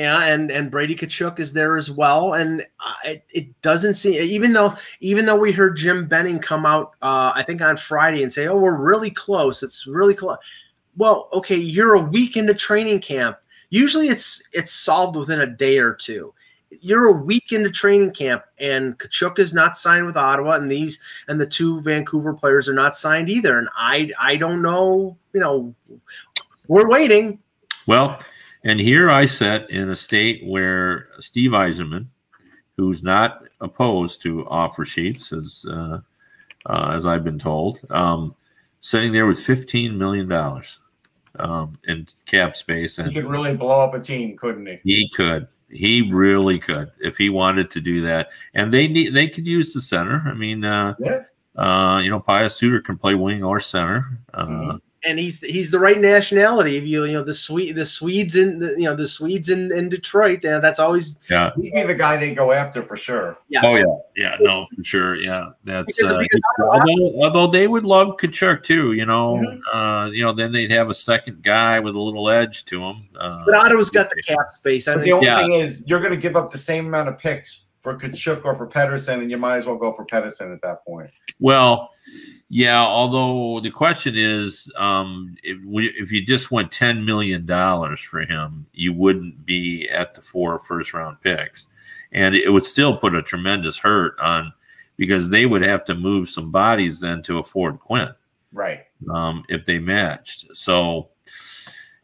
Yeah, and and Brady Tkachuk is there as well, and uh, it, it doesn't seem even though even though we heard Jim Benning come out, uh, I think on Friday and say, "Oh, we're really close. It's really close." Well, okay, you're a week into training camp. Usually, it's it's solved within a day or two. You're a week into training camp, and Tkachuk is not signed with Ottawa, and these and the two Vancouver players are not signed either. And I I don't know, you know, we're waiting. Well, and here I sit in a state where Steve Yzerman, who's not opposed to offer sheets, as uh, uh, as I've been told, um, sitting there with fifteen million dollars um, in cap space, and He could really blow up a team, couldn't he? he could, he really could, if he wanted to do that. And they need, they could use the center. I mean, uh, Yeah. uh, you know, Pius Suter can play wing or center. Uh, Mhm. And he's he's the right nationality. If you you know the Swede the Swedes in the, you know the Swedes in, in Detroit, yeah, that's always Yeah. He'd be the guy they go after for sure. yes. Oh yeah, yeah, no, for sure, yeah. That's Because- uh, because although, although they would love Tkachuk too, you know, Mhm. uh, you know, then they'd have a second guy with a little edge to him. Uh, But Ottawa's got the cap space. I But the only Yeah. thing is, you're going to give up the same amount of picks for Tkachuk or for Pettersson, and you might as well go for Pettersson at that point. well, yeah. Although the question is, um, if, we, if you just went ten million dollars for him, you wouldn't be at the four first round picks, and it would still put a tremendous hurt on because they would have to move some bodies then to afford Quinn. Right. um, if they matched. So,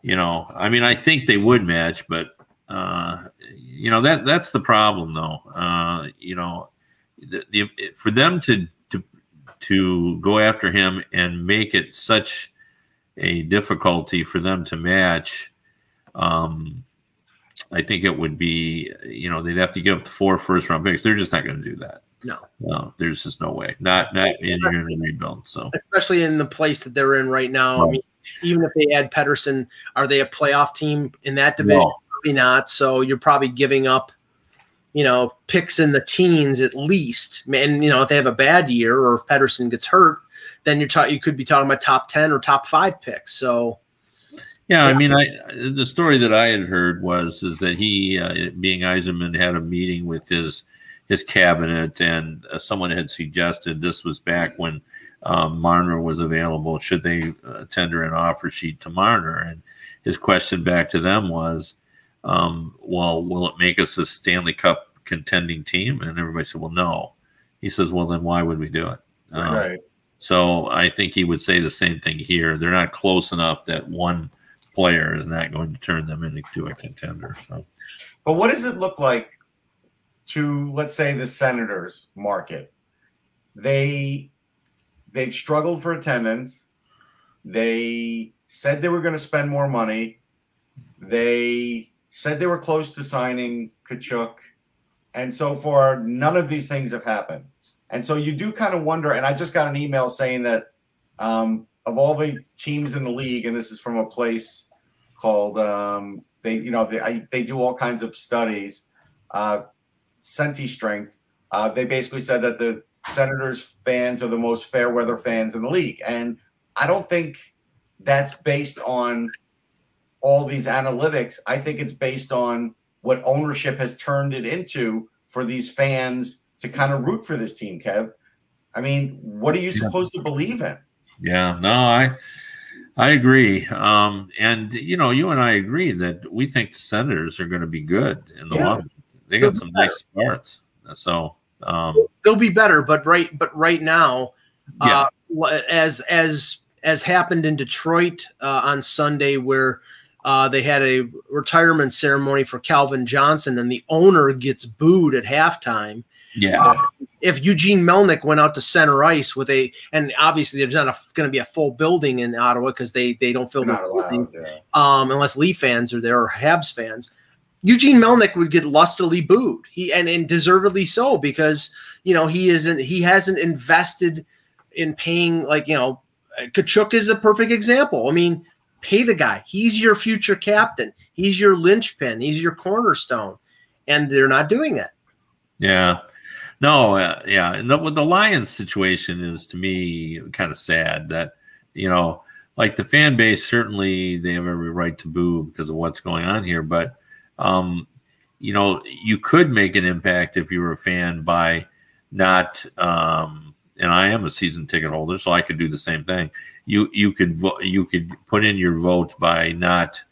you know, I mean, I think they would match, but uh, you know that that's the problem, though. Uh, you know, the, the, for them to to to go after him and make it such a difficulty for them to match. Um, I think it would be, you know, they'd have to give up four first round picks. They're just not going to do that. No, no, there's just no way. Not not in a rebuild. So especially in the place that they're in right now. Right. I mean, even if they add Pettersson, are they a playoff team in that division? No. Probably not. So you're probably giving up, you know, picks in the teens at least. And you know, if they have a bad year or if Pettersson gets hurt, then you're talking. You could be talking about top ten or top five picks. So yeah, I mean, I the story that I had heard was is that he, uh, being Yzerman, had a meeting with his his cabinet, and uh, someone had suggested this was back when um, Marner was available. Should they uh, tender an offer sheet to Marner? And his question back to them was, um, "Well, will it make us a Stanley Cup contending team?" And everybody said, "Well, no." He says, "Well, then why would we do it?" Um, right. So I think he would say the same thing here. They're not close enough that one player is not going to turn them into a contender. So, but what does it look like to let's say the Senators market? They they've struggled for attendance. They said they were going to spend more money. They said they were close to signing Tkachuk. And so far, none of these things have happened. And so you do kind of wonder. And I just got an email saying that um, of all the teams in the league, and this is from a place called um, they you know they I, they do all kinds of studies. Uh, Senti Strength. Uh, they basically said that the Senators fans are the most fair weather fans in the league, and I don't think that's based on all these analytics. I think it's based on what ownership has turned it into for these fans to kind of root for this team, Kev. I mean, what are you supposed to believe in? Yeah, no, I I agree. Um, and you know, you and I agree that we think the Senators are going to be good in the yeah. long. They got some nice parts. So um, they'll be better, but right, but right now, yeah. Uh, as as as happened in Detroit uh, on Sunday, where uh, they had a retirement ceremony for Calvin Johnson, and the owner gets booed at halftime. Yeah. Uh, if Eugene Melnyk went out to center ice with a, and obviously there's not going to be a full building in Ottawa because they they don't fill the building yeah. um, unless Leaf fans are there or Habs fans. Eugene Melnyk would get lustily booed. He and, and deservedly so because you know he isn't he hasn't invested in paying like you know Tkachuk is a perfect example. I mean, pay the guy. He's your future captain. He's your linchpin. He's your cornerstone, and they're not doing it. Yeah. No, uh, yeah, and the, the Lions situation is to me kind of sad that you know, like the fan base certainly they have every right to boo because of what's going on here, but um, you know, you could make an impact if you were a fan by not. Um, and I am a season ticket holder, so I could do the same thing. You you could vo- you could put in your vote by not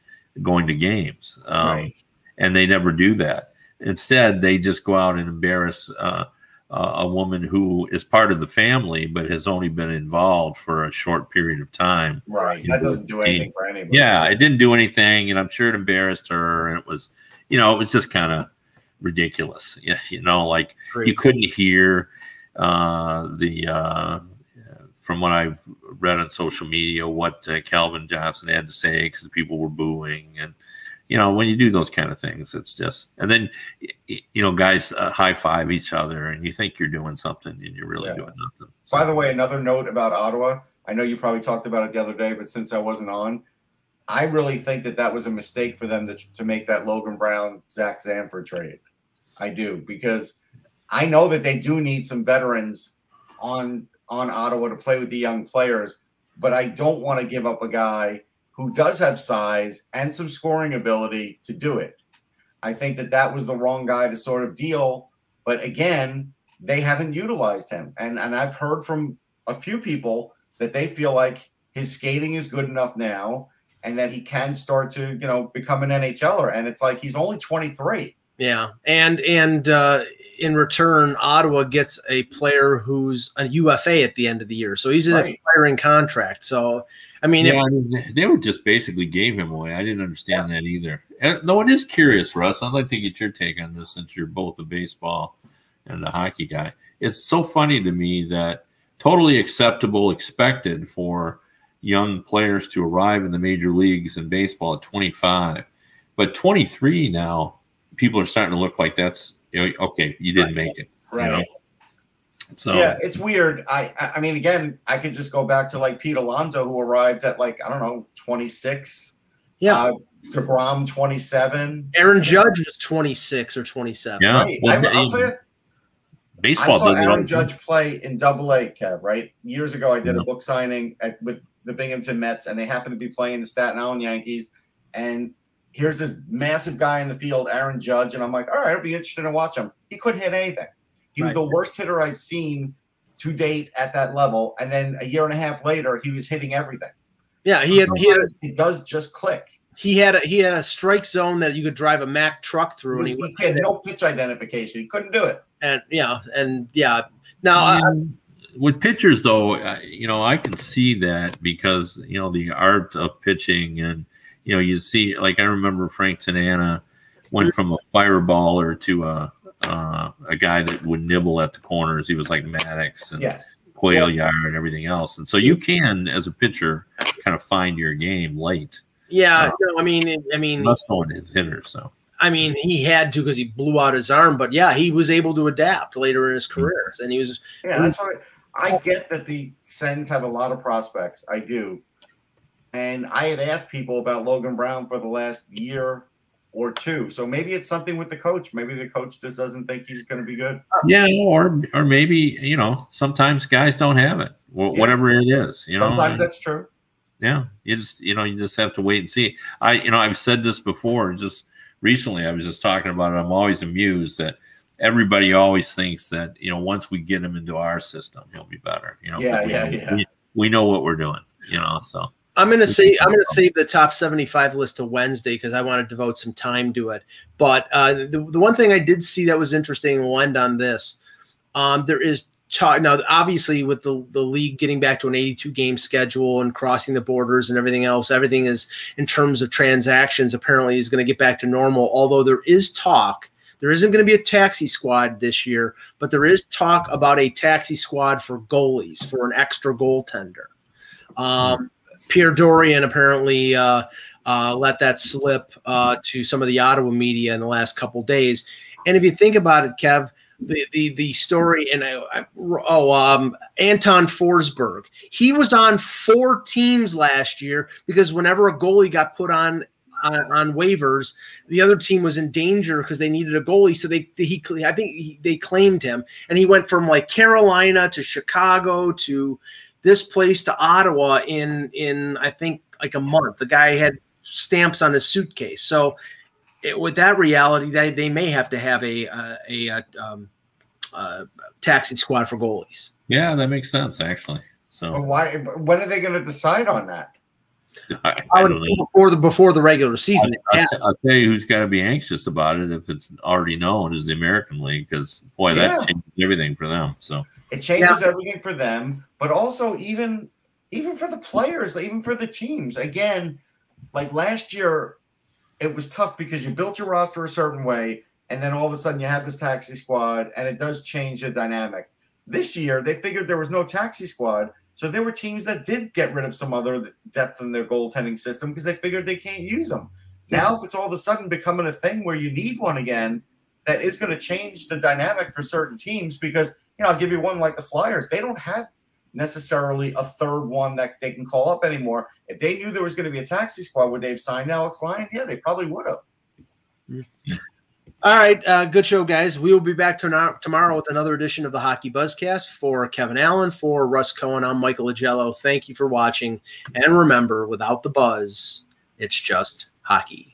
going to games, um, right. and they never do that. Instead, they just go out and embarrass uh, a woman who is part of the family but has only been involved for a short period of time. Right. That doesn't do anything for anybody. Yeah, it didn't do anything, and I'm sure it embarrassed her. And it was, you know, it was just kind of ridiculous. Yeah, you know, like Great. you couldn't hear uh, the uh, from what I've read on social media what uh, Calvin Johnson had to say because people were booing and you know, when you do those kind of things, it's just, and then, you know, guys uh, high five each other and you think you're doing something and you're really yeah. doing nothing. So. By the way, another note about Ottawa. I know you probably talked about it the other day, but since I wasn't on, I really think that that was a mistake for them to, to make that Logan Brown, Zach Sanford trade. I do, because I know that they do need some veterans on on Ottawa to play with the young players, but I don't want to give up a guy who does have size and some scoring ability to do it. I think that that was the wrong guy to sort of deal. But again, they haven't utilized him. And, and I've heard from a few people that they feel like his skating is good enough now and that he can start to, you know, become an NHLer. And it's like he's only 23. Yeah. And, and, uh, in return, Ottawa gets a player who's a UFA at the end of the year. So he's an right. expiring contract. So I mean, yeah, if, they were just basically gave him away. I didn't understand yeah. that either. And, though it is curious, Russ. I'd like to get your take on this since you're both a baseball and the hockey guy. It's so funny to me that totally acceptable, expected for young players to arrive in the major leagues in baseball at 25. But 23 now, people are starting to look like that's okay. You didn't make it, Right. You know? So Yeah, it's weird. I I I mean, again, I could just go back to like Pete Alonso, who arrived at like I don't know, twenty six. Yeah. Uh, Degrom twenty seven. Aaron Judge was 26 or 27. yeah, Right. well, I, I'll tell you, baseball I baseball saw does it Aaron the time. Judge play in Double A, Kev. Right years ago, I did Yeah. a book signing at, with the Binghamton Mets, and they happened to be playing the Staten Island Yankees. And here's this massive guy in the field, Aaron Judge, and I'm like, all right, I'll be interested to watch him. He couldn't hit anything. He was the worst hitter I've seen to date at that level. And then a year and a half later, he was hitting everything. Yeah, he had he had it does just click. he had a, he had a strike zone that you could drive a Mack truck He, through, and he he had no pitch identification. He couldn't do it. and yeah, and yeah. Now, I, with pitchers though uh, you know i can see that because you know the art of pitching and you know you see like i remember frank tanana went from a fireballer to a uh, a guy that would nibble at the corners he was like maddux and Yes. quail yard and everything else and so you can as a pitcher kind of find your game late yeah, no, I mean, I mean, unless someone is hitter so I mean, he had to because he blew out his arm, but yeah, he was able to adapt later in his career, and he was Yeah, that's why I get that the Sens have a lot of prospects. I do. And I had asked people about Logan Brown for the last year or two. So maybe it's something with the coach. Maybe the coach just doesn't think he's going to be good. yeah or or maybe you know sometimes guys don't have it wh- Yeah. whatever it is you know Sometimes that's true. yeah you just you know you just have to wait and see i you know i've said this before just recently i was just talking about it i'm always amused that everybody always thinks that you know once we get him into our system he'll be better you know Yeah, we, yeah, yeah. We, we know what we're doing you know so I'm gonna say I'm gonna save the top 75 list to Wednesday because I want to devote some time to it. But uh, the the one thing I did see that was interesting, we'll end on this. Um, there is talk now, obviously, with the the league getting back to an 82 game schedule and crossing the borders and everything else, everything is in terms of transactions apparently is going to get back to normal. Although there is talk. There isn't going to be a taxi squad this year, but there is talk about a taxi squad for goalies for an extra goaltender. Um, Pierre Dorion apparently uh, uh, let that slip uh, to some of the Ottawa media in the last couple days. And if you think about it, Kev, the the, the story and I, I, oh um, Anton Forsberg, he was on four teams last year because whenever a goalie got put on. On, on waivers, the other team was in danger because they needed a goalie. So they he I think he, they claimed him, and he went from like Carolina to Chicago to this place to Ottawa in in I think like a month. The guy had stamps on his suitcase. So it, with that reality, they they may have to have a a, a, a um, uh, taxi squad for goalies. yeah that makes sense actually But so why? When are they going to decide on that? I, I I would don't know before the before the regular season. I'll, Yeah. t- I'll tell you who's got to be anxious about it if it's already known is the American League because boy that changes everything for them. So It changes everything for them, but also even even for the players, even for the teams. Again, like last year, it was tough because you built your roster a certain way, and then all of a sudden you have this taxi squad, and it does change the dynamic. This year, they figured there was no taxi squad, so there were teams that did get rid of some other depth in their goaltending system because they figured they can't use them. Now, if it's all of a sudden becoming a thing where you need one again, that is going to change the dynamic for certain teams because you know, I'll give you one like the Flyers. They don't have necessarily a third one that they can call up anymore. If they knew there was going to be a taxi squad, would they have signed Alex Lyon? Yeah, they probably would have. All right, uh, good show, guys. We will be back to tomorrow with another edition of the Hockey Buzzcast. For Kevin Allen, for Russ Cohen, I'm Michael Augello. Thank you for watching, and remember, without the buzz, it's just hockey.